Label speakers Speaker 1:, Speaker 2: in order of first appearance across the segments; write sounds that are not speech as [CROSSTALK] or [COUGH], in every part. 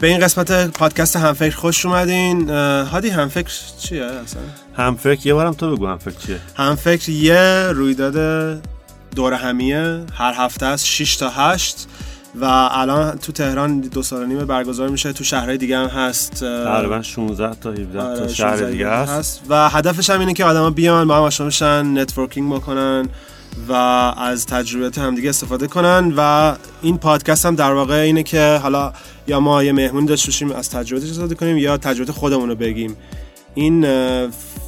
Speaker 1: به این قسمت پادکست همفکر خوش اومدین. هادی همفکر چیه اصلا؟
Speaker 2: همفکر یه بارم تو بگو همفکر چیه.
Speaker 1: همفکر یه رویداد دور همیه. هر هفته است 6 تا 8 و الان تو تهران دو سال و نیم برگزار میشه. تو شهرهای دیگه هم هست.
Speaker 2: تقریبا 16 تا 17 تا
Speaker 1: آره،
Speaker 2: شهر
Speaker 1: 16
Speaker 2: دیگه هست.
Speaker 1: و هدفش هم اینه که آدما بیان با هم آشنا بشن networking بکنن. و از تجربیات همدیگه استفاده کنن و این پادکست هم در واقع اینه که حالا یا ما یه مهمونی داشته باشیم از تجربیاتش استفاده کنیم یا تجربیات خودمون رو بگیم. این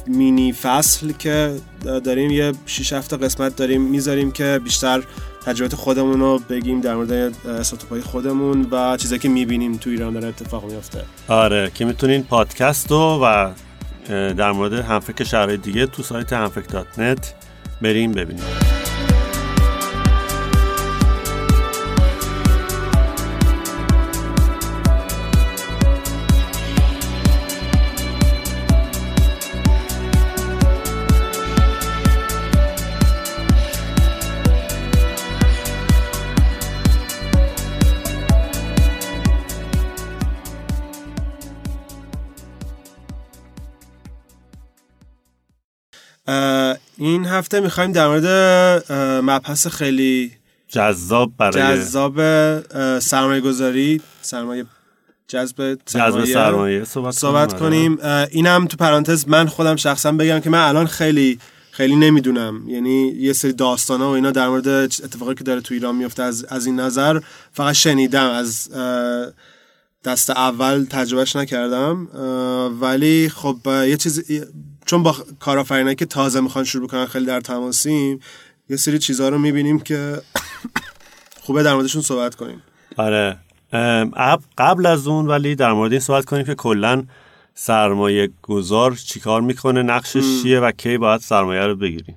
Speaker 1: مینی فصل که داریم یه 6 هفته قسمت داریم می‌ذاریم که بیشتر تجربیات خودمون رو بگیم در مورد استارتاپ خودمون و چیزایی که می‌بینیم تو ایران داره اتفاق میفته
Speaker 2: آره که می‌تونین پادکست رو و در مورد همفکر شهرهای دیگه تو سایت همفکر.net بریم ببینیم
Speaker 1: این هفته می‌خوایم در مورد مبحث خیلی
Speaker 2: جذاب برای
Speaker 1: جذاب سرمایه گذاری سرمایه جذب
Speaker 2: جذب سرمایه صحبت,
Speaker 1: صحبت
Speaker 2: آره.
Speaker 1: کنیم. اه، اینم تو پرانتز من خودم شخصا بگم که من الان خیلی خیلی نمی‌دونم. یعنی یه سری داستانا و اینا در مورد اتفاقی که داره تو ایران میفته از, از این نظر فقط شنیدم. از دست اول تجربهش نکردم. ولی خب یه چیز چون با کارآفرینایی که تازه می‌خوان شروع بکنن خیلی در تماسیم یه سری چیزها رو می‌بینیم که [COUGHS] خوبه در موردشون صحبت کنیم.
Speaker 2: آره. قبل- از اون ولی در مورد این صحبت کنیم که کلا سرمایه گذار چیکار می‌کنه نقشش چیه و کی باید سرمایه رو بگیریم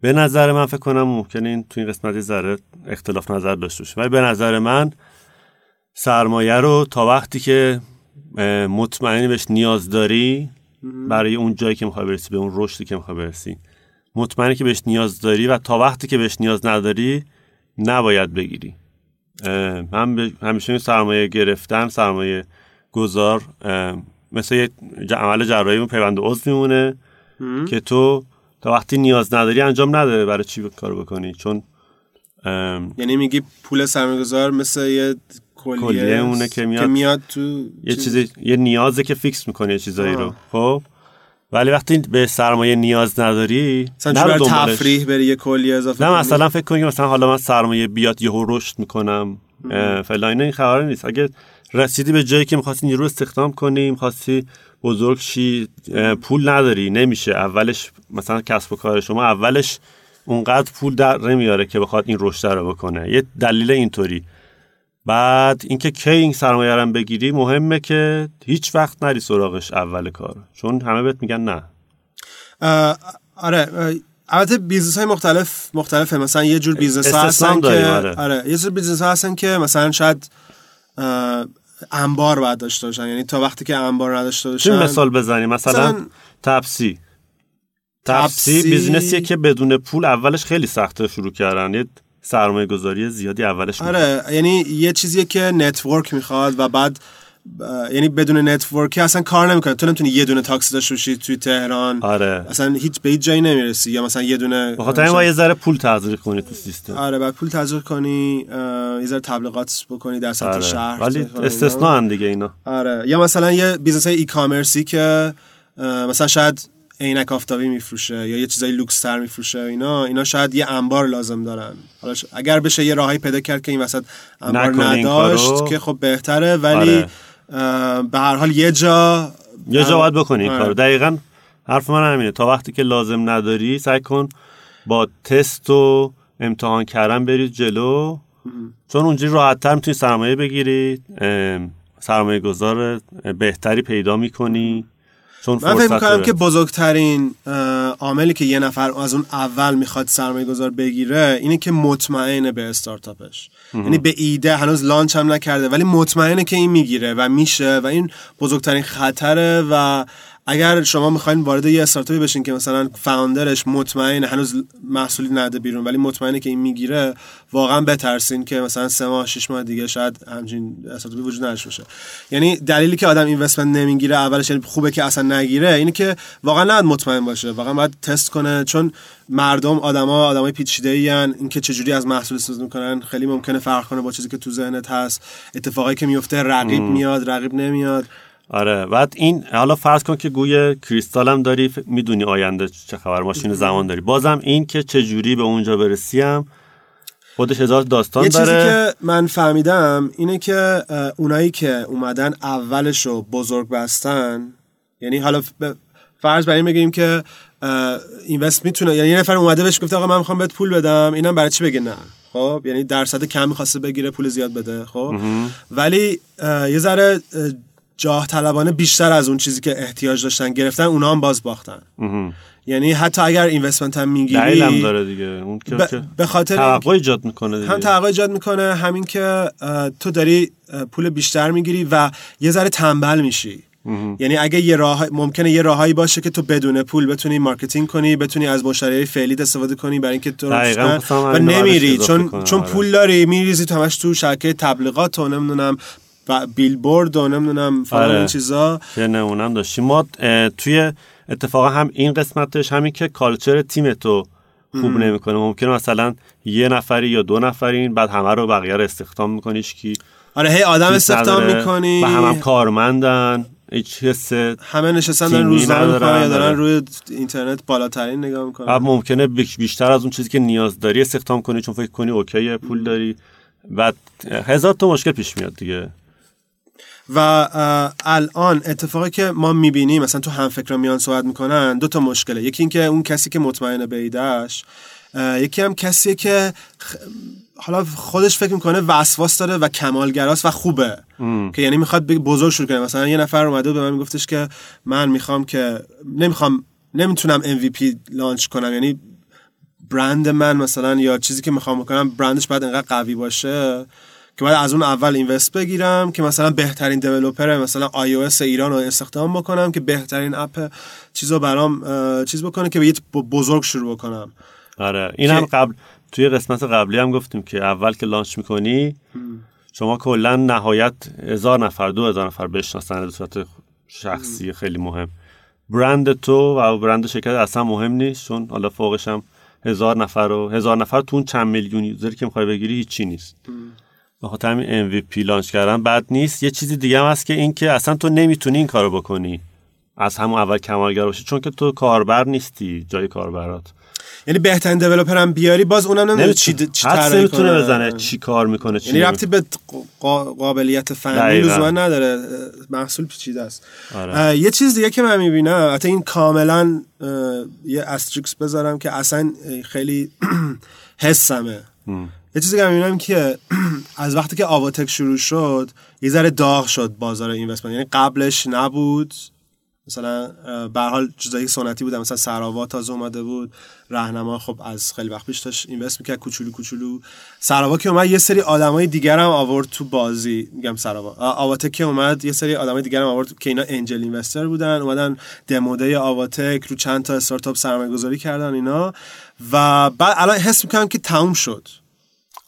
Speaker 2: به نظر من فکر کنم ممکنه این تو این قسمت یه ذره اختلاف نظر داشته باشه. ولی به نظر من سرمایه رو تا وقتی که مطمئنی بهش نیاز داری برای اون جایی که می‌خوای برسی به اون رشدی که می‌خوای برسی. مطمئنی که بهش نیاز داری و تا وقتی که بهش نیاز نداری نباید بگیری. به- همیشه این سرمایه گرفتن سرمایه گذار مثل یه ج- عمل جراحی اون پیوند عضو میمونه که تو تا وقتی نیاز نداری انجام نده برای چی کار بکنی؟ چون
Speaker 1: یعنی میگی پول سرمایه‌گذار مثل یه کلیه,
Speaker 2: کلیه اونه که میاد-
Speaker 1: تو
Speaker 2: یه
Speaker 1: چیز-
Speaker 2: چیزی یه نیازه که فیکس می‌کنه یه چیزایی رو. خب؟ ولی وقتی به سرمایه نیاز نداری
Speaker 1: مثلا. تفریح بری یه کلیه اضافه
Speaker 2: نه. مثلا فکر کنی که مثلا حالا من سرمایه بیاد یهو رشد می‌کنم اینا این خبر نیست. اگه رسیدی به جایی که می‌خواستی نیرو استخدام کنی می‌خواستی بزرگ شی پول نداری نمیشه. اولش مثلا کسب و کار شما اولش اونقدر پول در نمیاره که بخواد این رشد رو بکنه. یه دلیل اینطوری. بعد اینکه که این سرمایه بگیری مهمه که هیچ وقت نری سراغش اول کار. چون همه بهت میگن نه.
Speaker 1: آره البته بیزنس های مختلف مختلفه. مثلا یه جور بیزنس ها هستن که
Speaker 2: داریم، آره.
Speaker 1: یه جور بیزنس ها هستن که مثلا شاید انبار باید داشته باشن. یعنی تا وقتی که انبار نداشته
Speaker 2: چه
Speaker 1: باشن
Speaker 2: مثال بزنیم مثلا
Speaker 1: مثلا
Speaker 2: تپسی. تپسی بیزنسیه که بدون پول اولش خیلی سخته شروع کردن. سرمایه گذاری زیادی اولش می‌خواد.
Speaker 1: آره یعنی یه چیزیه که network می‌خواد و بعد یعنی بدون network ی اصلا کار نمی‌کنه. تو نمی‌تونی یه دونه تاکسی داشته باشی توی تهران.
Speaker 2: آره.
Speaker 1: اصلا هیچ به هیچ جایی نمی‌رسی یا مثلا یه دونه
Speaker 2: بخاطر این یه ذره پول تزریق کنی تو سیستم.
Speaker 1: آره بعد پول تزریق کنی یه ذره تبلیغات بکنی در سطح
Speaker 2: آره.
Speaker 1: شهر.
Speaker 2: ولی. استثنا هم دیگه اینا.
Speaker 1: آره. یا مثلا یه بیزنس e-commerce ی که مثلا شاید عینک آفتابی میفروشه یا یه چیزای لوکس تر میفروشه اینا اینا شاید یه انبار لازم دارن حالا اگر بشه یه راهی پیدا کرد که این وسط انبار نداشت. که خب بهتره ولی
Speaker 2: آره.
Speaker 1: به هر حال یه جا
Speaker 2: یه جا باید بکنی
Speaker 1: آره.
Speaker 2: کارو دقیقا حرف من همینه تا وقتی که لازم نداری سعی کن با تست و امتحان کردن برید جلو چون اونجوری راحت تر می‌تونی سرمایه بگیری سرمایه گذار بهتری پیدا می‌کنی چون
Speaker 1: من فکر می‌کنم. که بزرگترین عاملی که یه نفر از اون اول می‌خواد سرمایه گذار بگیره اینه که مطمئنه به استارتاپش یعنی به ایده هنوز لانچ هم نکرده ولی مطمئنه که این می‌گیره و میشه و این بزرگترین خطره و اگر شما می‌خواین وارد یه استارتاپی بشین که مثلا فاوندرش مطمئن هنوز محصولی نده بیرون ولی مطمئنه که این می‌گیره واقعا بترسین که مثلا سه ماه شش ماه دیگه شاید همچین استارتاپی وجود نداشته باشه. یعنی دلیلی که آدم اینوستمنت نمی‌گیره اولش یعنی خوبه که اصلا نگیره اینه که واقعا نباید مطمئن باشه. واقعا باید تست کنه چون مردم آدما آدمای پیچیده ای اینکه چجوری از محصول استفاده می‌کنن خیلی ممکنه فرق کنه با چیزی که تو ذهنت هست. اتفاقی که میفته رقیب میاد رقیب نمیاد.
Speaker 2: آره. بعد این حالا فرض کن که گوی کریستال هم داری می‌دونی آینده چه خبر ماشین زمان داری. بازم این که چه جوری به اونجا برسیم خودش هزار داستان
Speaker 1: یه
Speaker 2: داره.
Speaker 1: چیزی که من فهمیدم اینه که اونایی که اومدن اولش رو بزرگ بستن یعنی حالا فرض بر این بگیم که اینوست می‌تونه یعنی یه نفر اومده بهش گفته آقا من می‌خوام بهت پول بدم اینم برای چی بگه نه؟ خب؟ یعنی درصد کم می‌خواسته بگیره پول زیاد بده خب؟ ولی یه ذره جاه طلبانه بیشتر از اون چیزی که احتیاج داشتن گرفتن اونا هم باز باختن. یعنی حتی اگر investment هم می‌گیری
Speaker 2: هم داره دیگه. اون که
Speaker 1: به خاطر
Speaker 2: توقع ایجاد می‌کنه دیگه.
Speaker 1: هم توقع ایجاد می‌کنه همین که تو داری پول بیشتر می‌گیری و یه ذره تنبل میشی. یعنی اگه یه راه ممکنه یه راهایی باشه که تو بدون پول بتونی marketing کنی بتونی از مشتری فعلی استفاده کنی برای اینکه تو و نمیری چون چون
Speaker 2: آره.
Speaker 1: پول داری میریزی تو همش تو شبکه تبلیغات و نمی‌دونم و بیلبورد و نمی‌دونم فلان
Speaker 2: آره.
Speaker 1: این چیزا.
Speaker 2: یه نمونم داشتیم ما توی اتفاقا هم این قسمتش همین که کالچر تیم تو خوب نمی‌کنه. ممکنه مثلا یه نفری یا دو نفرین بعد همه رو بقیه رو استخدام می‌کنی کی
Speaker 1: آره هی آدم استخدام می‌کنی.
Speaker 2: و هم, هم کارمندن هیچ حس
Speaker 1: همه نشستن دارن روزنامه
Speaker 2: ندارن،
Speaker 1: می‌کنن یا دارن
Speaker 2: آره.
Speaker 1: روی اینترنت بالاترین نگاه
Speaker 2: بعد
Speaker 1: می‌کنن
Speaker 2: ممکنه بیش- بیشتر از اون چیزی که نیاز داری استخدام کنی چون فکر کنی اوکی پول داری. بعد هزار تا مشکل پیش میاد دیگه.
Speaker 1: و الان اتفاقی که ما می‌بینیم مثلا تو هم فکر میان صحبت می‌کنن دو تا مشکله. یکی اینکه اون کسی که مطمئنه به ایدهش یکی هم کسیه که حالا خودش فکر می‌کنه وسواس داره و کمالگراست و خوبه. که یعنی می‌خواد بزرگ شروع کنه. مثلا یه نفر اومده به من میگفتش که من می‌خوام که نمی‌خوام نمی‌تونم MVP لانچ کنم. یعنی برند من مثلا یا چیزی که می‌خوام بکنم برندش باید انقدر قوی باشه. که باید از اون اول اینوست بگیرم که مثلا بهترین دیولپر مثلا iOS ایران رو استخدام بکنم که بهترین اپ چیزو برام چیز بکنه که به بزرگ شروع بکنم.
Speaker 2: آره این هم قبل توی قسمت قبلی هم گفتیم که اول که لانچ می‌کنی شما کلا نهایت هزار نفر دو هزار نفر بشناسن به صورت شخصی خیلی مهم. برند تو و برند شرکت اصلا مهم نیست چون حالا فوقش هم هزار نفر و هزار نفر تو اون چند میلیون یوزری که می‌خوای بگیری هیچی نیست. به خاطر همین MVP لانچ کردن بد نیست. یه چیزی دیگه هم هست که این که اصلا تو نمی‌تونی این کارو بکنی. از همون اول کمالگر باشی چون که تو کاربر نیستی جای کاربرات.
Speaker 1: یعنی بهترین دیولپر هم بیاری باز اونم نمی‌دونه چی د- چی کنه.
Speaker 2: بزنه چی کار می‌کنه چی
Speaker 1: یعنی ربطی به قا- قابلیت فنی. لزوما نداره. محصول پیچیده است.
Speaker 2: آره.
Speaker 1: یه چیز دیگه که من می‌بینم حتی این کاملا یه استریکس بذارم که اصلا خیلی [CLEARS THROAT] حسمه. یه چیزی که می‌بینم که [CLEARS THROAT] از وقتی که آواتک شروع شد یه ذره داغ شد بازار اینوستمنت. یعنی قبلش نبود. مثلا به حال چیزایی سنتی بودن مثلا سراوا تازه اومده بود. راهنما خب از خیلی وقت پیش داشت اینوست می‌کرد کوچولو کوچولو. سراوا که اومد یه سری آدمای دیگر هم آورد تو بازی. میگم سراوا آواتک که اومد یه سری آدمای دیگر هم آورد که اینا انجل اینوستر بودن. اومدن دموده آواتک رو چند تا استارتاپ سرمایه گذاری کردن اینا. و بعد الان حس می‌کنم که تموم شد.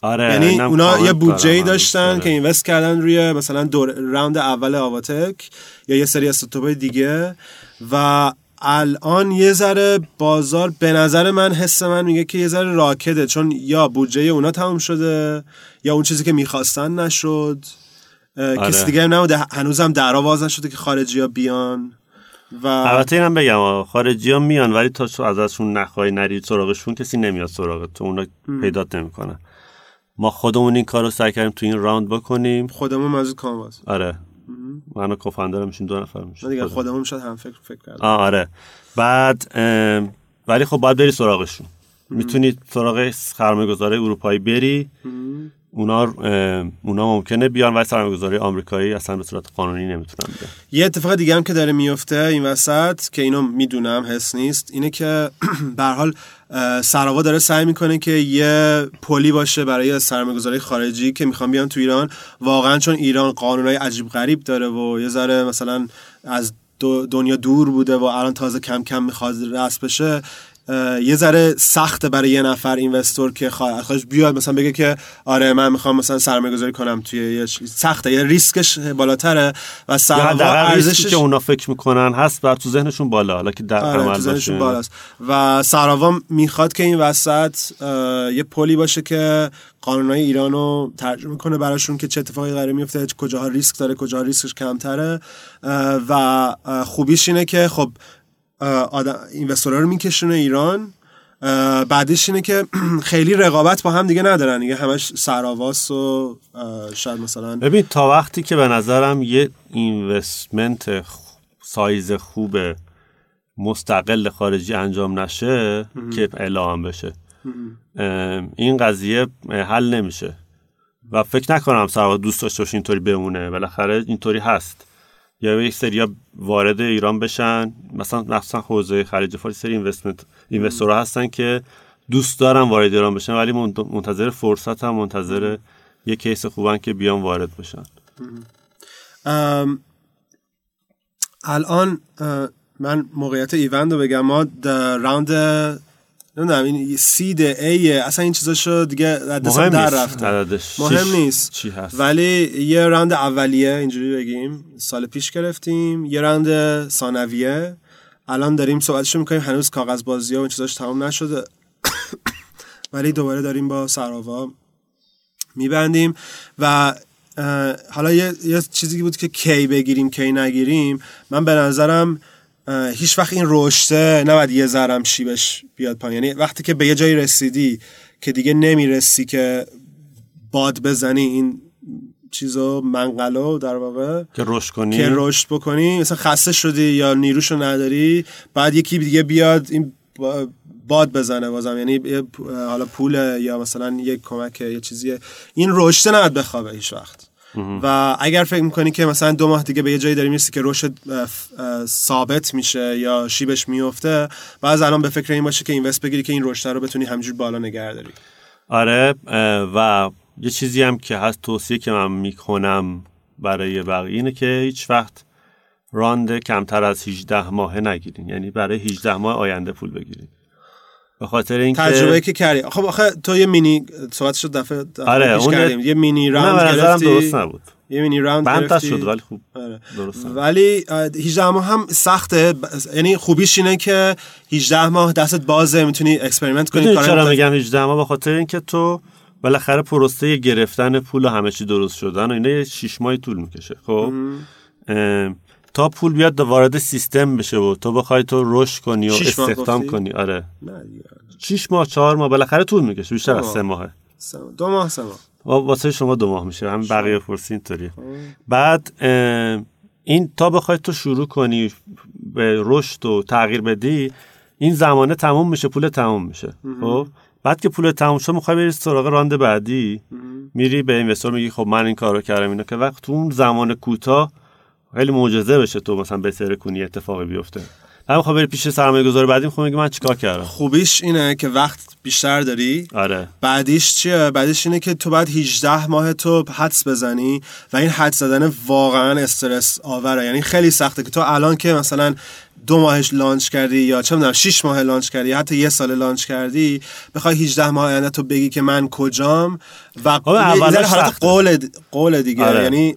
Speaker 2: آره
Speaker 1: یعنی اونا یه بودجه ای
Speaker 2: دارم
Speaker 1: داشتن
Speaker 2: آره.
Speaker 1: که اینوست کردن روی مثلا دور راوند اول آواتک یا یه سری استارتاپ دیگه و الان یه ذره بازار به نظر من حس من میگه که یه ذره راکده چون یا بودجه اونا تموم شده یا اون چیزی که می‌خواستن نشد
Speaker 2: آره.
Speaker 1: کسی دیگه هم نبوده هنوزم در باز نشده که خارجی ها بیان و
Speaker 2: البته اینم بگم خارجی ها میان ولی تا تو ازشون نخوای نرید سراغشون کسی نمیاد سراغ تو اونا پیدات نمی‌کنن ما خودمون این کار رو سعی کردیم تو این راوند بکنیم.
Speaker 1: خودمون مزید کاماز
Speaker 2: آره. من و کوفاندر میشیم دو نفر میشیم.
Speaker 1: من دیگه خودمون. شاید هم فکر فکر کردم
Speaker 2: آره. بعد ولی خب باید بری سراغشون. می‌تونی سراغ سرمایه اروپایی بری. ام، اونا ممکنه بیان ولی سرمایه گذاری آمریکایی اصلا به صورت قانونی نمی‌تونن بیان.
Speaker 1: یه اتفاق دیگه هم که داره میفته این وسط که اینو می‌دونم حس نیست اینه که [CLEARS THROAT] به حال سراوا داره سعی می‌کنه که یه پلی باشه برای سرمایه‌گذاری خارجی که می‌خوان بیان تو ایران. واقعا چون ایران قانونهای عجیب غریب داره و یه ذره مثلا از دنیا دور بوده و الان تازه کم کم می‌خواد رست بشه یه ذره سخته برای یه نفر investor که خواهش بیاد مثلا بگه که آره من می‌خوام مثلا سرمایه گذاری کنم توی یه سخته یه ریسکش بالاتره و
Speaker 2: سرمایه ارزشش که اونا فکر می‌کنن هست بر تو ذهنشون بالا حالا که در
Speaker 1: آره تو ذهنشون بالاست. و سراوا می‌خواد که این وسط یه پلی باشه که قانونهای ایران رو ترجمه کنه براشون که چه اتفاقی قرار میفته کجاها ریسک داره کجاها ریسکش کمتره. و خوبیش اینه که خب اینوستورها رو میکشونه ایران. بعدش اینه که [CLEARS THROAT] خیلی رقابت با هم دیگه ندارن. دیگه همش سراواس و شاید مثلا
Speaker 2: ببین تا وقتی که به نظرم یه اینوستمنت سایز خوب مستقل خارجی انجام نشه که اعلام بشه. این قضیه حل نمیشه. و فکر نکنم سروا دوست داشته باشه اینطوری بمونه. بالاخره اینطوری هست. یا یک سری وارد ایران بشن. مثلا مثلا حوزه خلیج فارس سری اینوستمنت اینوستورها هستن که دوست دارن وارد ایران بشن ولی منتظر فرصت هم منتظر یه کیس خوبن که بیان وارد بشن.
Speaker 1: الان من موقعیت ایوند رو بگم. ما راوند نمی‌دونم این سید ای اصلا این چیزاشو دیگه دست در رفته. مهم نیست.
Speaker 2: چی هست.
Speaker 1: ولی یه راند اولیه اینجوری بگیم. سال پیش گرفتیم. یه راند ثانویه. الان داریم صحبتشو می‌کنیم. هنوز کاغذ بازی ها و چیزاش تمام نشده. [COUGHS] ولی دوباره داریم با سراوا میبندیم. و حالا یه،, یه چیزی بود که کی بگیریم کی نگیریم. من به نظرم هیچ وقت این رشته نباید یه ذرم شیبش بیاد پایین. یعنی وقتی که به یه جایی رسیدی که دیگه نمی‌رسی که باد بزنی این چیزو منقلو در واقع
Speaker 2: که رشد کنی؟
Speaker 1: که رشد بکنی. مثلا خسته شدی یا نیروشو نداری بعد یکی دیگه بیاد این باد بزنه بازم. یعنی حالا پول یا مثلا یک کمک یه چیزیه. این رشد نباید بخوابه هیچ وقت. و اگر فکر می‌کنی که مثلا دو ماه دیگه به یه جایی داری می‌رسی که رشد ثابت میشه یا شیبش میفته بعض الان به فکر این باشه که اینوست بگیری که این رشد رو بتونی همجور بالا نگه داری.
Speaker 2: آره و یه چیزی هم که هست توصیه که من می‌کنم برای بقیه اینه که هیچ وقت راند کمتر از 18 ماه نگیرین. یعنی برای 18 ماه آینده پول بگیرین. به خاطر اینکه
Speaker 1: تجربه که کردی. خب آخه تو یه مینی صحبت شد دفعه, دفعه
Speaker 2: آره اون
Speaker 1: کردیم. یه مینی راوند گرفتی.
Speaker 2: درست نبود.
Speaker 1: یه mini round گرفتی
Speaker 2: شد ولی خوب آره. درست
Speaker 1: ولی 18 ماه هم سخته. یعنی خوبیش اینه که 18 ماه دستت بازه می‌تونی experiment کنی
Speaker 2: کارا چرا میگم 18 ماه؟ به خاطر اینکه تو بالاخره پروسه گرفتن پول و همه چی درست شدن و اینا 6 ماه طول می‌کشه خب؟ تا پول بیاد وارد سیستم بشه و تو بخوای تو رشد کنی و استخدام کنی. آره. شیش ماه چهار ماه بالاخره طول می‌کشه. بیشتر از سه ماهه.
Speaker 1: دو ماه سه ماه.
Speaker 2: واسه شما دو ماه میشه. هم بقیه فرسی اینطوری خب. بعد این تا بخوای تو شروع کنی به رشد و تغییر بدی این زمانه تموم میشه پول تموم میشه. خب؟ بعد که پول تموم شد می‌خوای بری سراغ راند بعدی. میری به اینوستور میگی خب من این کارو کردم اینا که وقت تو اون زمان کوتاه خیلی معجزه بشه تو مثلا بسره کنی اتفاقی بیفته. هم خب بری پیش سرمایه گذار بعدی می‌خوام میگه من چیکار کردم؟
Speaker 1: خوبیش اینه که وقت بیشتر داری.
Speaker 2: آره.
Speaker 1: بعدیش چیه؟ بعدش اینه که تو بعد 18 ماه تو حدس بزنی و این حدس زدن واقعا استرس آوره. یعنی خیلی سخته که تو الان که مثلا دو ماهش لانچ کردی یا چه می‌دونم 6 ماه لانچ کردی حتی یه سال لانچ کردی بخوای 18 ماه آینده تو بگی که من کجام و
Speaker 2: خب، حالت
Speaker 1: قول قول دیگه. آره. یعنی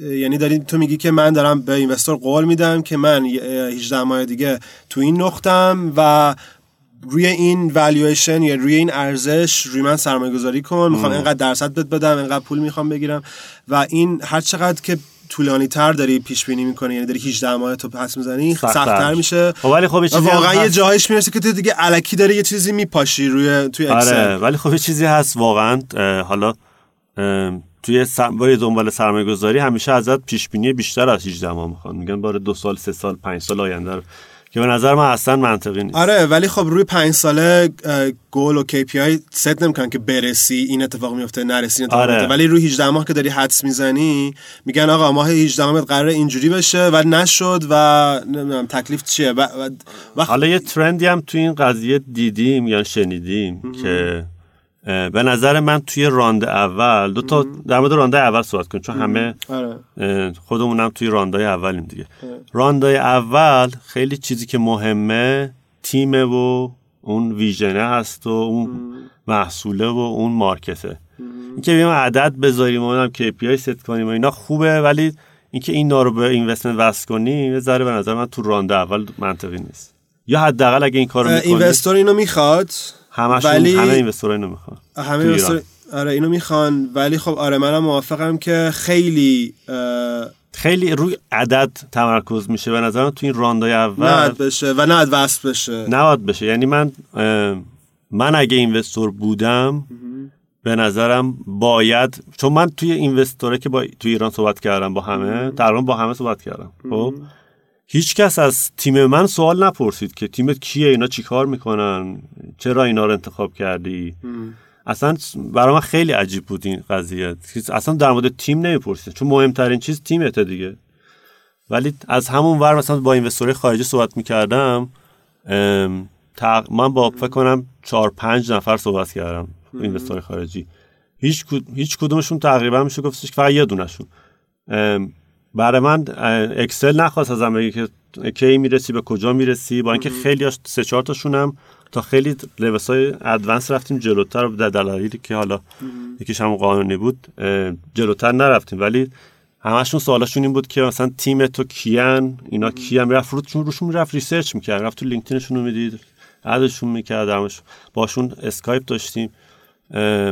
Speaker 1: یعنی داری تو میگی که من دارم به اینوستور قول میدم که من 18 ماه دیگه تو این نقطم و روی این والویشن یا روی این ارزش روی من سرمایه گذاری کن می‌خوام اینقدر درصد بد بدم اینقدر پول می‌خوام بگیرم و این هر چقدر که طولانی تر داری پیش بینی می‌کنی یعنی داری 18 ماه تو پس می‌زنی سختتر میشه.
Speaker 2: خب ولی خب چیزی
Speaker 1: واقعا یه جایش می‌رسه که تو دیگه الکی داری یه چیزی میپاشی روی توی اکسل
Speaker 2: آره ولی خب چیزی هست واقعا حالا توی سم... دنبال سرمایه گذاری همیشه ازت پیش بینی بیشتر از 18 ماه می‌خوان. میگن بار دو سال سه سال پنج سال آینده رو که به نظر من اصلا منطقی نیست.
Speaker 1: آره ولی خب روی پنج ساله گل و KPI ست نمی‌کنن که برسی این اتفاق میفته نرسی اتفاق
Speaker 2: آره.
Speaker 1: ولی روی 18 ماه که داری حدس می‌زنی میگن آقا ماه 18 ماه قرار اینجوری بشه و نشد و نمی‌دونم تکلیف چیه. و...
Speaker 2: حالا یه ترندی هم تو این قضیه دیدیم یا شنیدیم که به نظر من توی رانده اول دو تا در مورد رانده اول صحبت کنیم چون همه
Speaker 1: آره.
Speaker 2: خودمونم توی راندای اولیم دیگه. راندای اول خیلی چیزی که مهمه تیمه و اون ویژنه هست و اون محصوله و اون مارکته. اینکه بیایم عدد بذاریم و KPI ست کنیم و اینا خوبه ولی اینکه این رو به اینوستمنت وصل کنی یه ذره به نظر من تو رانده اول منطقی نیست. یا حداقل اگه این کارو می‌کنی.
Speaker 1: اینوستور اینو می‌خواد؟
Speaker 2: همشون
Speaker 1: ولی-
Speaker 2: همه اینوستورا اینو می‌خوان.
Speaker 1: همه
Speaker 2: تو
Speaker 1: اینوستور-. آره اینو می‌خوان. ولی خب آره منم موافقم که خیلی اه،
Speaker 2: خیلی روی عدد تمرکز میشه به نظر من تو این راندای اول
Speaker 1: نهد بشه و نهد وصل بشه.
Speaker 2: نباید بشه. یعنی من من اگه اینوستور بودم به نظرم باید چون من توی اینوستوره که با توی ایران صحبت کردم با همه تقریبا با همه صحبت کردم. خب؟ هیچ کس از تیم من سوال نپرسید که تیمت کیه؟ اینا چیکار می‌کنن؟ چرا اینا رو انتخاب کردی؟ اصلا برای من خیلی عجیب بود این قضیه. اصلا در مورد تیم نمی‌پرسید چون مهمترین چیز تیمته دیگه. ولی از همون ور مثلا با اینوستورهای خارجی صحبت می‌کردم من با فکر کنم چهار پنج نفر صحبت کردم اینوستور خارجی. هیچ, کد... هیچ کدومشون تقریبا میشه گفتش که فقط یه دونشون ام، برای من اکسل نخواست ازم بگه که کی می‌رسی به کجا می‌رسی. با اینکه خیلی هاش- سه چهار تاشون هم تا خیلی لباس های ادوانس رفتیم جلوتر در دلایلی که حالا یکیش هم قانونی بود جلوتر نرفتیم. ولی همشون سوالاشون این بود که مثلا تیم تو کیان؟ اینا کیان؟ رفت رو روشون می‌رفت research می‌کرد رفت تو لینکدینشون رو می‌دید add شون می‌کرد باشون اسکایپ داشتیم.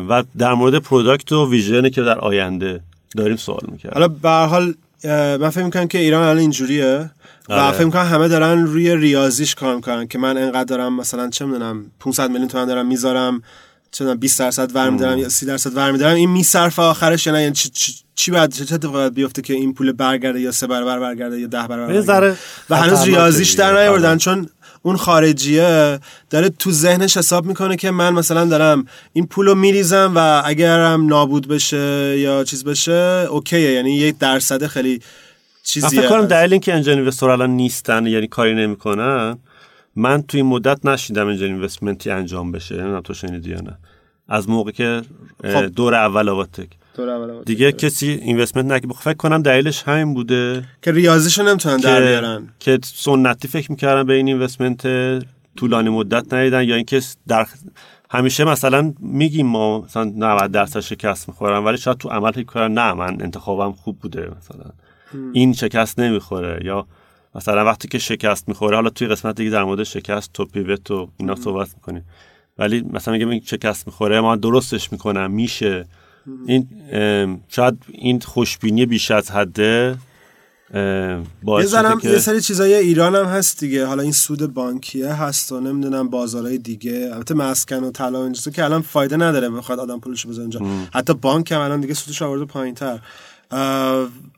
Speaker 2: و در مورد product و vision ی که در آینده داریم سوال می‌کرد
Speaker 1: حالا به هر حال من فکر می‌کنم که ایران الان اینجوریه و
Speaker 2: آره.
Speaker 1: فکر می‌کنم همه دارن روی ریاضیش کار می‌کنن که من انقدر دارم مثلا چه می‌دونم 500 میلیون تومن دارم می‌ذارم چه می‌دونم 20 درصد ور میدارم یا 30 درصد ور میدارم این میصرفه آخرش یا نه یعنی چی, چی, چی باید چه اتفاقی باید بیفته که این پول برگرده یا سه برابر برگرده یا ده برابر برگرده؟ و هنوز ریاضیش. در نیاوردن
Speaker 2: آره.
Speaker 1: چون اون خارجیه داره تو ذهنش حساب می‌کنه که من مثلا دارم این پولو میریزم و اگرم نابود بشه یا چیز بشه اوکیه. یعنی یک درصد خیلی چیزیه.
Speaker 2: فکر کنم دلیل اینکه انجل اینوستور الان نیستن یعنی کاری نمی‌کنن من توی این مدت نشیدم انجل اینوستمنتی انجام بشه. نمی‌دونم تو شنیدی یا نه. از موقع که
Speaker 1: خب.
Speaker 2: دور اول آواتک.
Speaker 1: اول.
Speaker 2: دیگه کسی اینوستمنت نکرد. فکر کنم دلیلش همین بوده.
Speaker 1: که ریاضیشو نمی‌تونن در
Speaker 2: که
Speaker 1: بیارن.
Speaker 2: که سنتی فکر می‌کردن به این اینوستمنت طولانی مدت ندیدن یا اینکه در همیشه مثلا میگیم ما مثلا 90 درصد شکست می‌خورن ولی شاید تو عمل فکر کنن نه من انتخابم خوب بوده مثلا. این شکست نمی‌خوره یا مثلا وقتی که شکست می‌خوره حالا توی قسمت دیگه در مورد شکست و پیوت و اینا صحبت می‌کنیم. ولی مثلا میگم این شکست می‌خوره ما درستش می‌کنم میشه. این شاید این خوشبینی بیش از حده
Speaker 1: یه
Speaker 2: شده
Speaker 1: یه
Speaker 2: که
Speaker 1: سری چیزای ایران هم هست دیگه. حالا این سود بانکیه هست و نمی‌دونم بازارهای دیگه. البته مسکن و طلا و که الان فایده نداره بخواد آدم پولش بذاره اونجا حتی بانک هم الان دیگه سودش آورده پایینتر.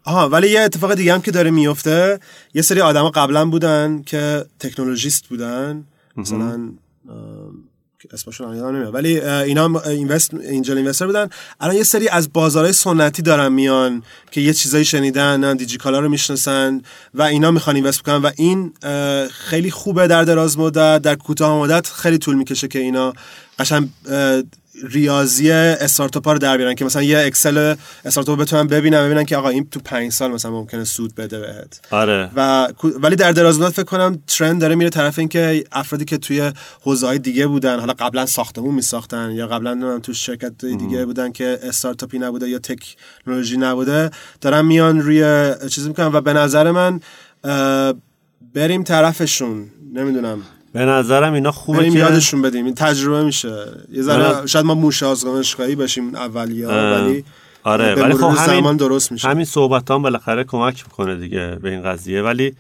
Speaker 1: آها ولی یه اتفاق دیگه هم که داره میفته یه سری آدما قبلا بودن که تکنولوژیست بودن. مثلا که اسمشون یادم نمیاد. ولی اینا هم اینوست اینجل اینوستر بودن. الان یه سری از بازارهای سنتی دارن میان که یه چیزایی شنیدن نه دیجیکالا رو می‌شناسن و اینا می‌خوان اینوست بکنن و این خیلی خوبه در دراز مدت در کوتاه مدت خیلی طول می‌کشه که اینا قشنگ ریاضی استارتاپ ها رو در بیارن که مثلا یه اکسل استارتاپ بتونن ببینن ببینن که آقا این تو پنج سال مثلا ممکنه سود بده بهت.
Speaker 2: آره.
Speaker 1: و ولی در دراز مدت فکر کنم ترند داره میره طرف اینکه افرادی که توی حوزه های دیگه بودن حالا قبلا ساختمون میساختن یا قبلا نمی‌دونم تو شرکت دیگه بودن که استارتاپی نبوده یا تکنولوژی نبوده دارن میان روی چیز می‌کنن. و به نظر من بریم طرفشون. نمی‌دونم.
Speaker 2: به نظرم اینا خوبه که
Speaker 1: یادشون بدیم. این تجربه میشه. یه ذره
Speaker 2: آره.
Speaker 1: شاید ما موش آزمایشگاهی باشیم اولیا. ولی
Speaker 2: آره ولی خب همین
Speaker 1: درست میشه.
Speaker 2: همین صحبت هم بالاخره کمک می‌کنه دیگه به این قضیه. ولی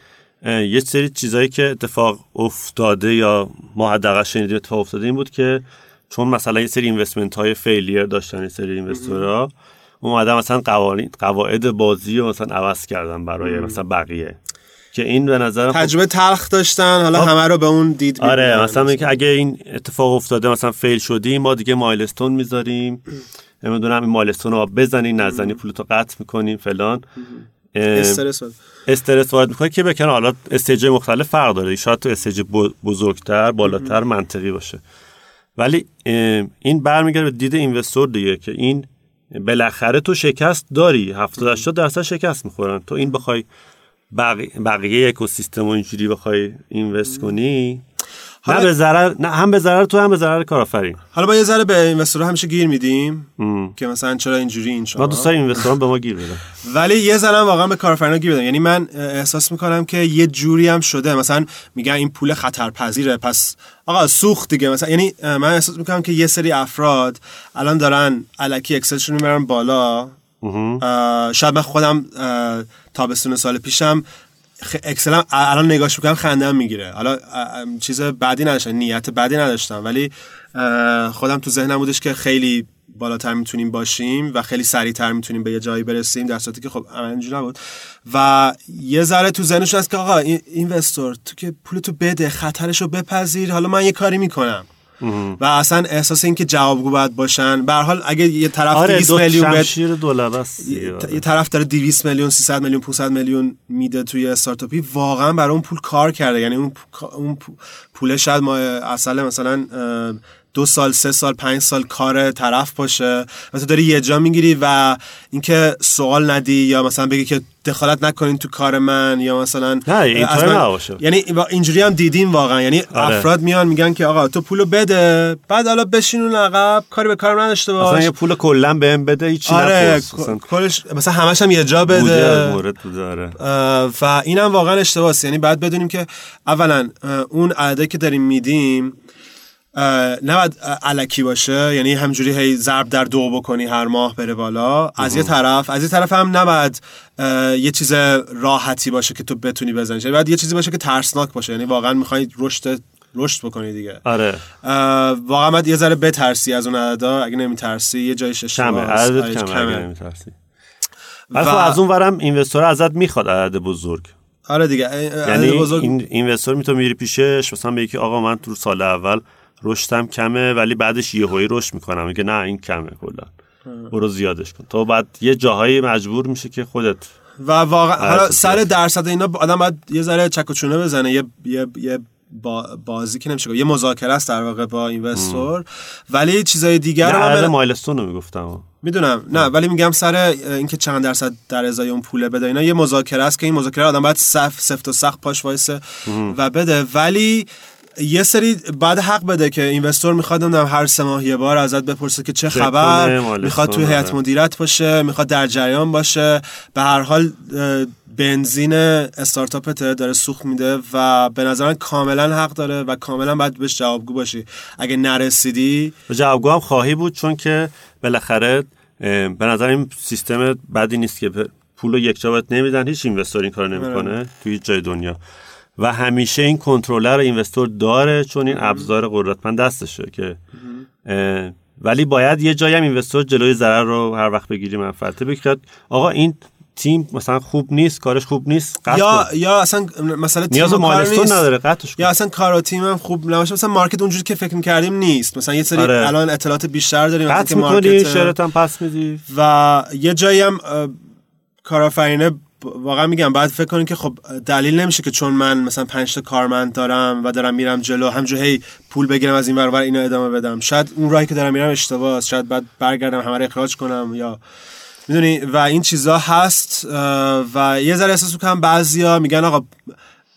Speaker 2: یه سری چیزایی که اتفاق افتاده یا ما حداقل شنیدیم اتفاق افتاده این بود که چون مثلا یه سری اینوستمنت های فیلیر داشتن یه سری اینوستورها اومدن مثلا قوانین قواعد بازی رو مثلا عوض کردن برای مثلا بقیه. که این به نظر
Speaker 1: تجربه تلخ داشتن حالا
Speaker 2: خب.
Speaker 1: همه رو به اون دید
Speaker 2: آره. مثلا اینکه اگه این اتفاق افتاده مثلا fail شدیم ما دیگه milestone می‌ذاریم [CLEARS THROAT] نمی‌دونم این milestone رو بزنین نزنی [CLEARS THROAT] پولتو قطع می‌کنیم فلان [CLEARS THROAT]
Speaker 1: استرس بود.
Speaker 2: استرس وارد می‌کنه که بکنه حالا stage مختلف فرق داره شاید تو stage بزرگتر بالاتر منطقی باشه ولی این برمیگرده به دید investor دیگه که این بالاخره تو شکست داری 70 80 درصد شکست می‌خورن تو این بخوای بقیه اکوسیستم و اینجوری بخوای اینوست کنی؟ نه به ضرر نه هم به ضرر تو هم به ضرر کارآفرین.
Speaker 1: حالا با یه ذره به اینوستورها همیشه گیر میدیم که مثلا چرا اینجوری این شما
Speaker 2: ما دوستای اینوستورها به ما گیر بدن. [LAUGHS]
Speaker 1: ولی یه ذره واقعا به کارآفرینا گیر بدم یعنی من احساس می‌کنم که یه جوری هم شده. مثلا میگن این پول خطرپذیره پس آقا سوخت دیگه. مثلا یعنی من احساس می‌کنم که یه سری افراد الان دارن الکی اکسلشون می‌برن بالا. شاید من خودم تابستون سال پیشم اکسل الان نگاش می‌کنم خندم می‌گیره. حالا چیز بعدی نداشتم نیت بعدی نداشتم. ولی خودم تو ذهنم بودش که خیلی بالاتر می‌تونیم باشیم و خیلی سریعتر می‌تونیم به یه جایی برسیم در صورتی که خب اینجوری نبود. و یه ذره تو ذهنش هست که آقا اینوستور تو که پولتو بده خطرشو بپذیر حالا من یه کاری می‌کنم. و اصلا احساس این که جوابگو باید باشن. به حال اگه یه طرف
Speaker 2: آره
Speaker 1: 200 میلیون بد...
Speaker 2: یه
Speaker 1: طرف داره 200 میلیون 300 میلیون 500 میلیون میده توی استارتاپی واقعا برای اون پول کار کرده. یعنی اون اون پول شاید ما اصلا مثلا دو سال سه سال پنج سال کار طرف باشه و تو داری یه جا می‌گیری و اینکه سوال ندی یا مثلا بگی که دخالت نکنین تو کار من یا مثلا
Speaker 2: نه این من...
Speaker 1: یعنی اینجوری هم دیدیم واقعا. یعنی آره. افراد میان میگن که آقا تو پولو بده بعد حالا بشینون عقب کاری به کارم نداشته باش.
Speaker 2: مثلا یه پول کلا بهم بده هیچ
Speaker 1: آره کلش مثلا همش هم یه جا بده.
Speaker 2: مورد آره.
Speaker 1: و اینم واقعا اشتباهه یعنی بعد بدونیم که اولا اون عددی که داریم میدیم نباید علکی باشه. یعنی همجوری هی ضرب در دو بکنی هر ماه بره بالا. از یه طرف از یه طرف هم نباید یه چیز راحتی باشه که تو بتونی بزنی. یعنی باید یه چیزی باشه که ترسناک باشه. یعنی واقعا می‌خوای رشد رشد بکنی دیگه.
Speaker 2: آره.
Speaker 1: واقعا باید یه ذره بترسی از اون عددا اگه نمیترسی یه جایش
Speaker 2: اشتباهه عدد کمه, کمه. اگه نمیترسی. و... خب از اون ورم اینوستور ازت می‌خواد عدد بزرگ.
Speaker 1: آره دیگه
Speaker 2: یعنی بزرگ... این اینوستور می‌تونه میری پیشش مثلا به آقا من تو سال اول رشدم کمه ولی بعدش یهویی رشد می‌کنم. میگه نه این کمه کلا. برو زیادش کن. تو بعد یه جاهایی مجبور میشه که خودت
Speaker 1: و واقعا حالا سر درصد اینا آدم باید یه ذره چک و چونه بزنه. یه یه یه بازی که نمیشه یه مذاکره است در واقع با اینوستور. ولی چیزای دیگر
Speaker 2: رو من مایلستون رو می‌گفتم.
Speaker 1: می‌دونم. نه ولی میگم سر اینکه چند درصد در ازای اون پوله بده اینا یه مذاکره است که این مذاکره آدم باید صف سفت و سخت پاش وایسه و بده. ولی یه سری بعد حق بده که اینوستور می‌خواد نمی‌دونم هر سه ماه یه بار ازت بپرسه که چه خبر می‌خواد توی هیئت مدیرت باشه می‌خواد در جریان باشه. به هر حال بنزین استارتاپته داره سوخت میده و به نظر کاملا حق داره و کاملا باید بهش جوابگو باشی. اگه نرسیدی
Speaker 2: جوابگو هم خواهی بود چون که بالاخره به نظر این سیستم بدی نیست که پول یک جا نمیدن. هیچ اینوستور این کار نمی‌کنه آره. توی جای دنیا. و همیشه این کنترلر اینوستور داره چون این ابزار قدرتمند دستشه که ولی باید یه جایی هم اینوستور جلوی ضرر رو هر وقت بگیری منفعت بگیرد آقا این تیم مثلا خوب نیست کارش خوب نیست
Speaker 1: یا یا اصلا مثلا
Speaker 2: نیاز مالستون نداره قطعش
Speaker 1: یا اصلا کار تیم هم خوب نباشه. مثلا مارکت اونجوری که فکر می‌کردیم نیست. مثلا یه سری آره. الان اطلاعات بیشتر داریم
Speaker 2: مثلا که مارکت هم پس میدی.
Speaker 1: و یه جایی هم کارآفرینه واقعا میگم بعد فکر کنید که خب دلیل نمیشه که چون من مثلا پنج تا کارمند دارم و دارم میرم جلو همجور هی پول بگیرم از این ور اینو ادامه بدم. شاید اون راهی که دارم میرم اشتباهه شاید بعد برگردم همه اخراج کنم یا می‌دونی؟ و این چیزا هست و یه ذره احساس می‌کنم بعضیا میگن آقا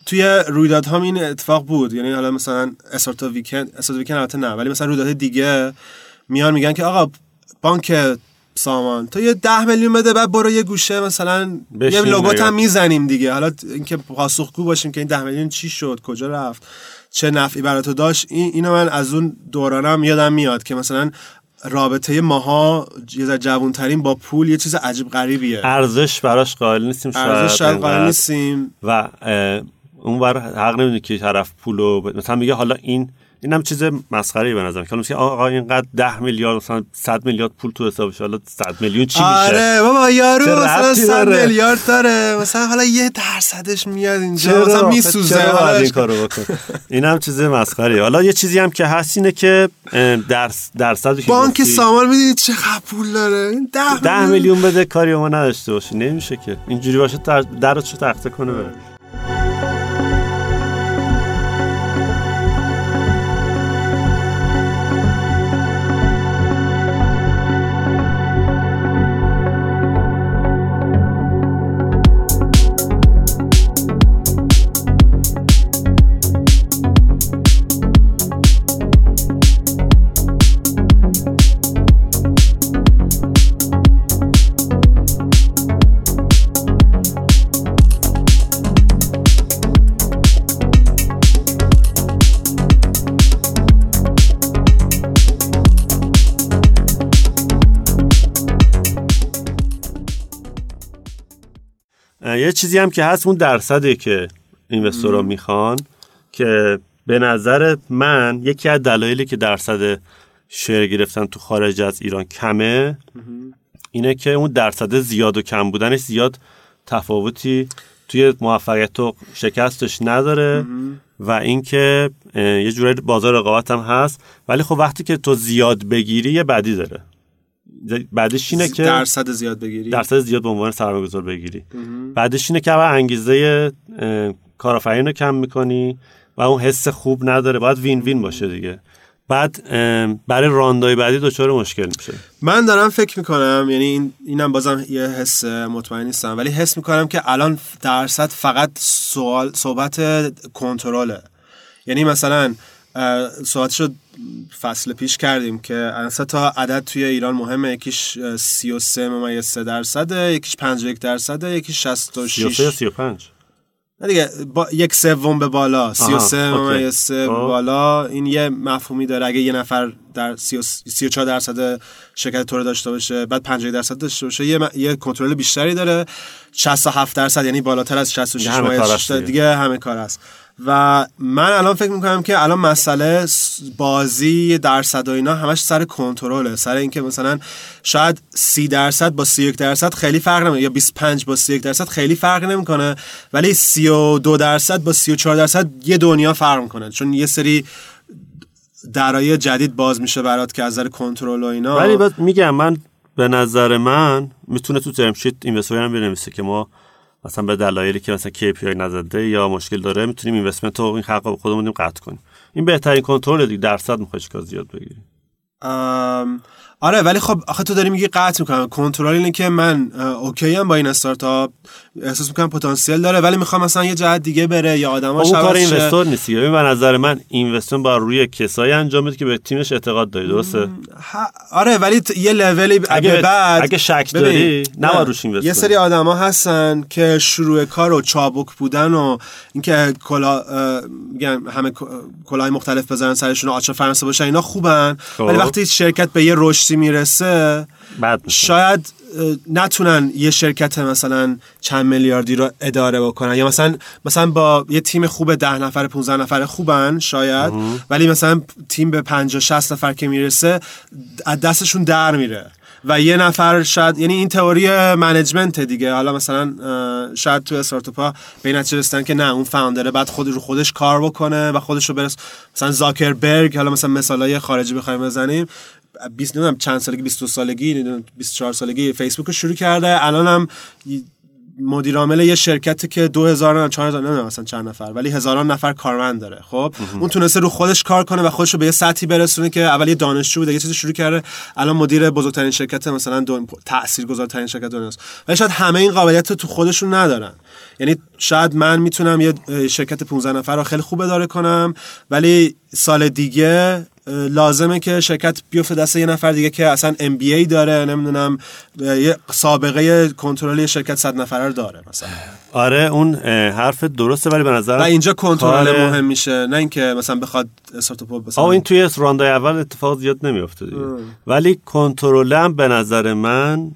Speaker 1: توی رویدادها این اتفاق بود. یعنی حالا مثلا اسارتا ویکند اسارتا ویکند البته نه ولی مثلا رویداد دیگه میان میگن که آقا بانک سامان. تو یه ده میلیون بده بعد برو یه گوشه مثلا یه لوگوت هم می‌زنیم دیگه. حالا اینکه پاسخگو باشیم که این ده میلیون چی شد کجا رفت چه نفعی برای تو داشت این اینو من از اون دورانم یادم میاد که مثلا رابطه ماها یه ذره جوانترین با پول یه چیز عجیب غریبیه.
Speaker 2: ارزش براش قائل نیستیم
Speaker 1: ارزش شاید قائل نیستیم.
Speaker 2: و اون بر حق نمی‌دونه که طرف پولو مثلا میگه حالا این اینم چیز مسخره به نظر که آقا اینقدر 10 میلیارد مثلا 100 میلیارد پول تو حسابش حالا 100 میلیون چی میشه؟
Speaker 1: آره بابا یارو مثلا 100 میلیارد داره. مثلا حالا یه درصدش میاد اینجا مثلا میسوزه.
Speaker 2: این کارو بکن اینم چیز مسخره حالا یه چیزی هم که هست اینه که درس درصد
Speaker 1: بانک سامان می‌دونید چقدر پول داره؟ 10
Speaker 2: 10 میلیون. بده کاری ما نداشته باشه. نمیشه که. اینجوری باشه درش رو تخته کنه بره. چیزی هم که هست اون درصدی که اینوستورها می‌خوان که به نظر من یکی از دلایلی که درصد شیر گرفتن تو خارج از ایران کمه اینه که اون درصد زیاد و کم بودنش زیاد تفاوتی توی موفقیت و شکستش نداره و اینکه یه جوری بازار رقابت هم هست. ولی خب وقتی که تو زیاد بگیری یه بدی داره. بعدش اینه که
Speaker 1: درصد زیاد بگیری؟
Speaker 2: درصد زیاد به عنوان سرمایه‌گذار بگیری. بعدش اینه که اول انگیزه کارآفرین رو کم می‌کنی و اون حس خوب نداره. باید وین وین باشه دیگه. بعد برای راندای بعدی دچار مشکل میشه.
Speaker 1: من دارم فکر می‌کنم یعنی این اینم بازم یه حس مطمئن نیستم ولی حس می‌کنم که الان درصد فقط سوال صحبت کنترله. یعنی مثلا صحبتشو فصل پیش کردیم که اصلا تا عدد توی ایران مهمه یکیش 33 ممیز 3 درصده یکیش 51 درصده یکیش 66
Speaker 2: 33 35
Speaker 1: نه دیگه با یک سوم به بالا. 33 ممیز 3 به بالا این یه مفهومی داره. اگه یه نفر در 34 درصد شرکت تو رو داشته باشه بعد 50 درصد داشته باشه یه, م... یه کنترل بیشتری داره. 67 درصد یعنی بالاتر از 66 ممیز دیگه همه کار است. و من الان فکر می‌کنم که الان مسئله بازی درصد و اینا همش سر کنترله. سر اینکه مثلا شاید 30 درصد با 31 درصد خیلی فرق نمی‌کنه یا 25 با 31 درصد خیلی فرق نمی‌کنه ولی 32 درصد با 34 درصد یه دنیا فرق می‌کنه. چون یه سری درای جدید باز میشه برات که از نظر کنترل و اینا.
Speaker 2: ولی میگم من به نظر من می‌تونه تو ترم شیت اینوستور هم بنویسه که ما مثلا به دلایلی که مثلا KPI نزده یا مشکل داره می‌تونیم investment رو این حق خودمون قطع کنیم. این بهترین کنترل دیگه درصد می‌خوای زیاد بگیریم
Speaker 1: آره ولی خب آخه تو داری میگی قطع می‌کنم. کنترل اینه که من okay ام با این استارتاپ. احساس می‌کنم پتانسیل داره ولی می‌خوام مثلا یه جهت دیگه بره یا آدما
Speaker 2: خب اون کار investor نیست به نظر من investor با روی کسایی انجام میده که به تیمش اعتقاد داره درسته؟
Speaker 1: آره ولی یه لولی اگه بعد
Speaker 2: اگه شک داری نه روش investor
Speaker 1: یه سری آدما هستن که شروع کار و چابک بودن و اینکه کلا میگن همه کلاه مختلف بزنن سرشون آچا فرانسه باشن اینا خوبن. خب. ولی وقتی شرکت به یه رشدی می‌رسه شاید نتونن یه شرکت مثلا چند میلیاردی رو اداره بکنن. یا مثلا مثلا با یه تیم خوب ده نفر 15 نفر خوبن شاید. ولی مثلا تیم به 50 60 نفر که می‌رسه از دستشون در میره. و یه نفر شاید یعنی این تئوری منیجمنت دیگه. حالا مثلا شاید تو استارتاپ ها به این رسیدن که نه اون فاوندره بعد خود رو خودش کار بکنه و خودش رو برس مثلا زاکربرگ حالا مثلا مثالای خارجی بخوایم بزنیم. 20 نمی‌دونم چند سالگی 22 سالگی 24 سالگی فیسبوک رو شروع کرده. الان هم مدیر عامل یه شرکتی که 2000 نه 4000 نمی‌دونم مثلا چند نفر ولی هزاران نفر کارمند داره. خب؟ اون تونسته رو خودش کار کنه و خودش رو به یه سطحی برسونه که اول یه دانشجو بوده یه چیزی شروع کرده. الان مدیر بزرگترین شرکت مثلا دون... تاثیرگذارترین شرکت دنیاست ولی شاید همه این قابلیت رو تو خودشون ندارن. یعنی شاید من می‌تونم یه شرکت 15 نفر رو خیلی خوب اداره کنم ولی سال دیگه لازمه که شرکت بیفته دست یه نفر دیگه که اصلا ام بی ای داره نمی‌دونم یه سابقه کنترل شرکت صد نفره رو داره مثلا.
Speaker 2: آره اون حرف درسته ولی به نظر
Speaker 1: و اینجا کنترل کار... مهم میشه. نه اینکه مثلا بخواد استارتاپ
Speaker 2: مثلا این توی راندای اول اتفاق زیاد نمیافته دیگه. ولی کنترل هم به نظر من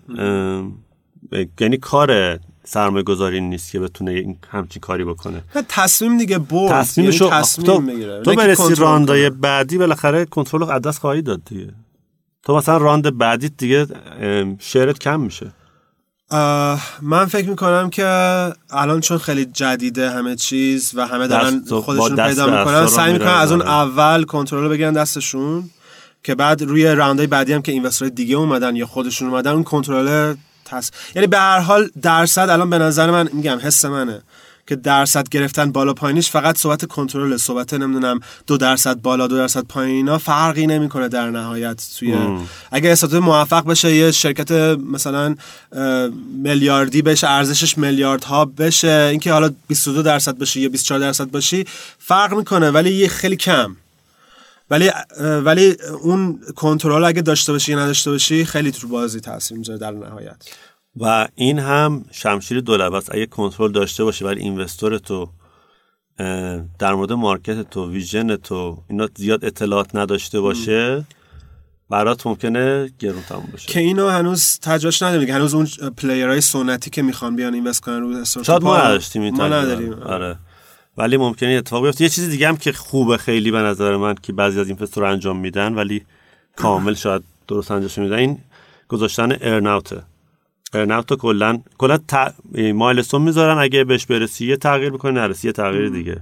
Speaker 2: یعنی کار سرمایه گذاری نیست که بتونه این همچین کاری بکنه.
Speaker 1: تصمیم دیگه برد.
Speaker 2: تصمیمشو یعنی تصمیم می‌گیره. تو برسی راندای بعدی بالاخره کنترل از دست خواهی داد دیگه. تو مثلا راند بعدی دیگه شعرت کم میشه.
Speaker 1: من فکر می‌کنم که الان چون خیلی جدیده همه چیز و همه دارن خودشون پیدا می‌کنن سعی می‌کنن از اون اول کنترل بگیرن دستشون که بعد روی راندای بعدی هم که اینوسترهای دیگه اومدن یا خودشون اومدن اون کنترل هست. یعنی به هر حال درصد الان به نظر من میگم حس منه که درصد گرفتن بالا پایینش فقط صحبت کنترل صحبت نمی‌دونم دو درصد بالا دو درصد پایینا فرقی نمی‌کنه در نهایت توی اگه استارتاپ موفق بشه یه شرکت مثلا میلیاردی بشه ارزشش میلیاردها بشه اینکه حالا 22 درصد بشه یا 24 درصد باشی فرق می‌کنه ولی یه خیلی کم. ولی ولی اون کنترل اگه داشته باشی یا نداشته باشی خیلی تو بازی تاثیر می‌ذاره در نهایت.
Speaker 2: و این هم شمشیر دو لبه است اگه کنترل داشته باشی ولی investor تو در مورد market تو vision تو اینا زیاد اطلاعات نداشته باشه برات ممکنه گرون تموم بشه.
Speaker 1: که اینو هنوز تجربهش نداریم. هنوز اون player های سنتی که می‌خوان بیان invest کنن رو
Speaker 2: شاید ما نداشتیم این
Speaker 1: ما. نداریم.
Speaker 2: آره. ولی ممکنه اتفاق بیفته. یه چیز دیگه هم که خوبه خیلی به نظر من که بعضی از این رو انجام میدن ولی کامل شاید درست انجام میدن این گذاشتن ارناوته ارناوت کلا کلا ت... مایلستون می‌ذارن. اگه بهش برسی یه تغییر بکنه نرسی یه تغییر دیگه.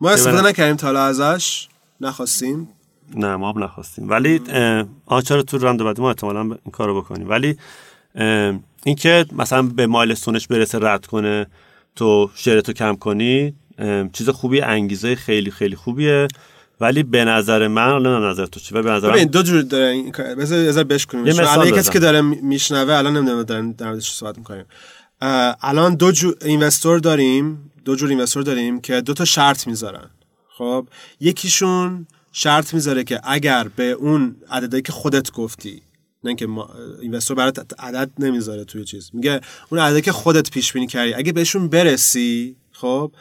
Speaker 1: ما استفاده نکردیم تا ازش. نخواستیم.
Speaker 2: نه ما هم نخواستیم. ولی آچار تو راند بعدی ما احتمالا این کارو بکنیم. ولی اینکه مثلا به مایلستونش برسه رد کنه تو شرتو کم کنی چیز خوبی انگیزه خیلی خیلی خوبیه. ولی به نظر من الان نظر تو چی به نظر
Speaker 1: من دو جور داره این بذار ذره بشکنیم
Speaker 2: یه
Speaker 1: الان کسی که داره میشنوه الان نمی‌دونم دارن در موردش صحبت می‌کنیم. الان دو جور اینوستور داریم دو جور اینوستور داریم که دو تا شرط می‌ذارن. خب یکیشون شرط می‌ذاره که اگر به اون عددی که خودت گفتی نه اینکه اینوستور برات عدد نمی‌ذاره توی چیز. میگه اون عددی که خودت پیش بینی کردی اگه بهشون برسی خب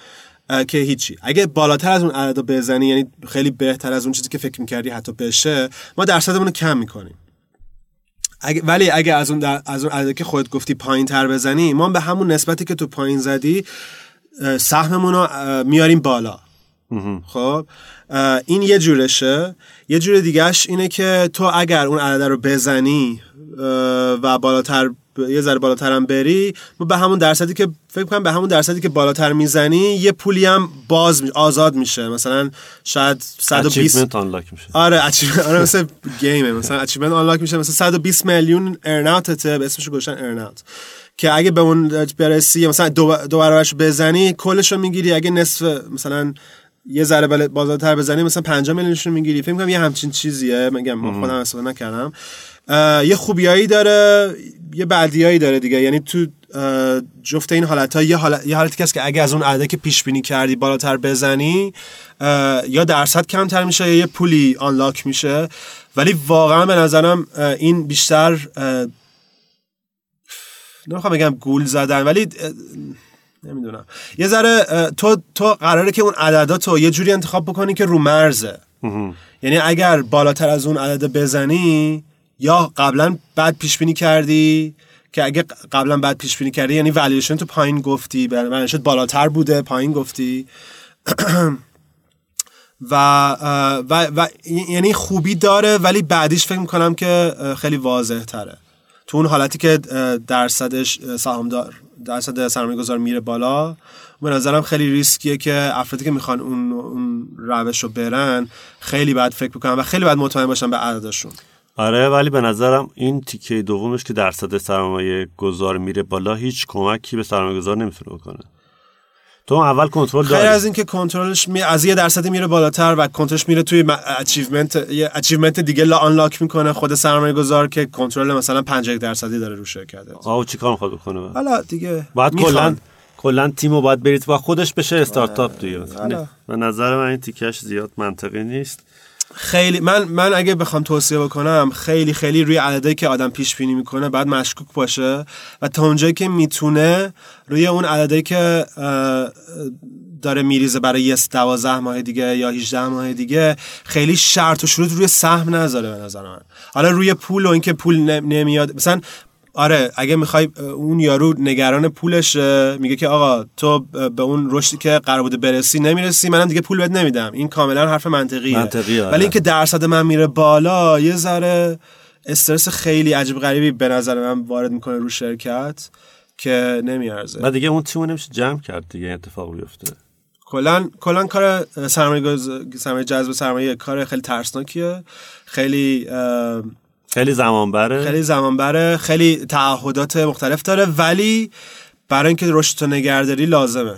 Speaker 1: که هیچی. اگه بالاتر از اون عدد بزنی یعنی خیلی بهتر از اون چیزی که فکر می‌کردی حتی بشه ما درصدمون رو کم می‌کنیم. اگه ولی اگه از اون در... از اون عددی که خودت گفتی پایین تر بزنی ما به همون نسبتی که تو پایین زدی سهممون رو میاریم بالا. خب؟ این یه جورشه. یه جور دیگهش اینه که تو اگر اون عدد رو بزنی و بالاتر یه ذره بالاتر هم بری به همون درصدی که فکر کنم به همون درصدی که بالاتر می‌زنی یه پولی هم باز می... آزاد میشه. مثلا شاید 120
Speaker 2: unlock میشه.
Speaker 1: آره آره مثل game ه. مثلا achievement unlock میشه. مثلا 120 میلیون earnout ته به اسمش گذاشتن earnout که اگه به اون برسی مثلا دو, دو برابرش بزنی کلش رو می‌گیری. اگه نصف مثلا یه ذره بالاتر بزنی مثلا 5 میلیونش رو می‌گیری. فکر کنم یه همچین چیزیه. میگم ما خودم استفاده نکردم. یه خوبیایی داره یه بدیایی داره دیگه. یعنی تو جفت این حالت ها یه, حالت، یه حالتی که اگه از اون عدده که پیش بینی کردی بالاتر بزنی یا درصد کمتر میشه یا یه پولی آنلاک میشه. ولی واقعا به نظرم این بیشتر نمی‌خوام بگم گول زدن ولی نمی‌دونم. یه ذره تو تو قراره که اون عدداتو یه جوری انتخاب بکنی که رو مرزه. یعنی اگر بالاتر از اون عدد بزنی یا قبلا بعد پیش بینی کردی؟ که اگه قبلا بعد پیش بینی کردی یعنی والیوشن تو پایین گفتی شد بالاتر بوده پایین گفتی. [CLEARS THROAT] و, و, و یعنی خوبی داره ولی بعدیش فکر می‌کنم که خیلی واضح تره تو اون حالتی که درصدش سهامدار درصد سرمایه گذار میره بالا به نظرم خیلی ریسکیه که افرادی که می‌خوان اون, اون روش رو برن خیلی باید فکر بکنن و خیلی باید مطمئن باشن به عددشون.
Speaker 2: آره ولی به نظرم این تیکه دومش که درصد سرمایه گذار میره بالا هیچ کمکی به سرمایه گذار نمی‌تونه بکنه. تو اول کنترل داری.
Speaker 1: از اینکه کنترلش می... از یه درصدی میره بالاتر و کنترلش میره توی achievement یه achievement دیگه لا unlock می‌کنه خود سرمایه گذار که کنترل مثلا 50 درصدی داره رو شرکت
Speaker 2: آه چیکار می‌خواد بکنه؟
Speaker 1: حالا دیگه
Speaker 2: بعد کلا کلا تیمو باید برید و خودش بشه استارتاپ دیگه. به نظر من این تیکش زیاد منطقی نیست.
Speaker 1: خیلی من من اگه بخوام توصیه بکنم خیلی خیلی روی عددی که آدم پیش بینی می‌کنه بعد مشکوک باشه و تا اونجایی که می‌تونه روی اون عددی که داره میریزه برای یه 12 ماه دیگه یا 18 ماه دیگه خیلی شرط و شروط روی سهم نذاره به نظر من. حالا روی پول و اینکه پول نمیاد مثلا آره اگه می‌خوای اون یارو نگران پولش میگه که آقا تو به اون رشدی که قرار بوده برسی نمی‌رسی منم دیگه پول بهت نمیدم. این کاملا حرف منطقیه.
Speaker 2: منطقی آره.
Speaker 1: ولی اینکه درصد من میره بالا یه ذره استرس خیلی عجیب غریبی به نظر من وارد می‌کنه رو شرکت که نمیارزه.
Speaker 2: و دیگه اون تیمو نمیشه جمع کرد دیگه اتفاق بیفته.
Speaker 1: کلا کلا کار سرمایه سرمایه جذب سرمایه کار خیلی ترسناکیه. خیلی
Speaker 2: خیلی زمان بره
Speaker 1: خیلی زمان بره خیلی تعهدات مختلف داره ولی برای اینکه رشد تو نگهداری لازمه.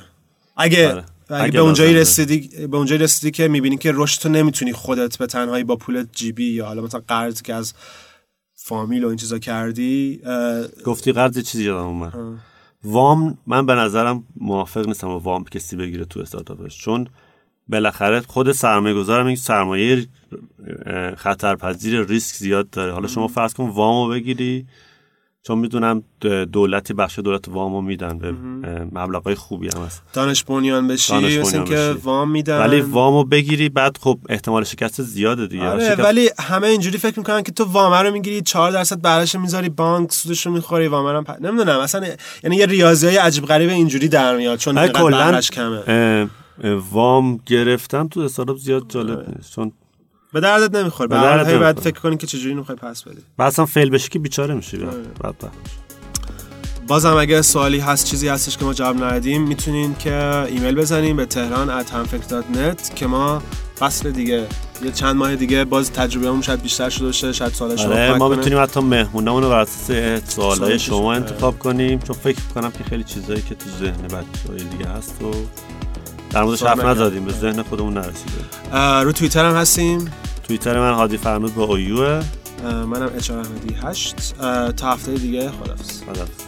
Speaker 1: اگه
Speaker 2: آره.
Speaker 1: اگه, اگه به اونجایی رسیدی به اونجایی رسیدی که می‌بینی که رشد تو نمی‌تونی خودت به تنهایی با پول جیبی یا حالا مثلا قرض که از فامیل و این چیزا کردی
Speaker 2: گفتی قرض چیزی یادم اومد وام من به نظرم موافق نیستم وام کسی بگیره تو استارتاپش. چون بالاخره خود سرمایه گذارم این سرمایه خطرپذیر ریسک زیاد داره. حالا شما فرض کن وامو بگیری چون می‌دونم دولتی بخش دولت وامو میدن به مبلغای خوبی هم هست.
Speaker 1: دانش بنیان بشی دانش مثل که وام میدن.
Speaker 2: ولی وامو بگیری بعد خب احتمال شکست زیاده دیگه.
Speaker 1: آره ولی همه اینجوری فکر می‌کنن که تو وام رو می‌گیری 4 درصد بهرهش می‌ذاری بانک سودش رو می‌خوری وام رو پ... نمی‌دونم اصلا یعنی یه ریاضی های عجیب غریب اینجوری در میاد چون کلا کمه.
Speaker 2: وام گرفتن تو حساب زیاد جالب آره. نیست چون
Speaker 1: به دردت نمی‌خوره به دردت بعد فکر کنی که چجوری می‌خوای پس بدی.
Speaker 2: بعد اصلا فیل بشی که بیچاره میشی آره. بعد
Speaker 1: بازم اگه سوالی هست چیزی هستش که ما جواب ندادیم می‌تونین که ایمیل بزنیم به تهران at که ما فصل دیگه یه چند ماه دیگه باز تجربه همون شاید بیشتر شده باشه شاید سوال شما
Speaker 2: آره ما می‌تونیم حتی مهمونامون رو بر اساس سوالای شما انتخاب کنیم چون فکر کنم که خیلی چیزایی که تو ذهن بچه‌های دیگه هست و در موردش حرف نزدیم به ذهن خودمون نرسیده.
Speaker 1: رو توییتر هم هستیم.
Speaker 2: توییتر من هادی فرنود با اویوه
Speaker 1: منم اچار احمدی هشت. تا هفته دیگه خدافظ
Speaker 2: خدافظ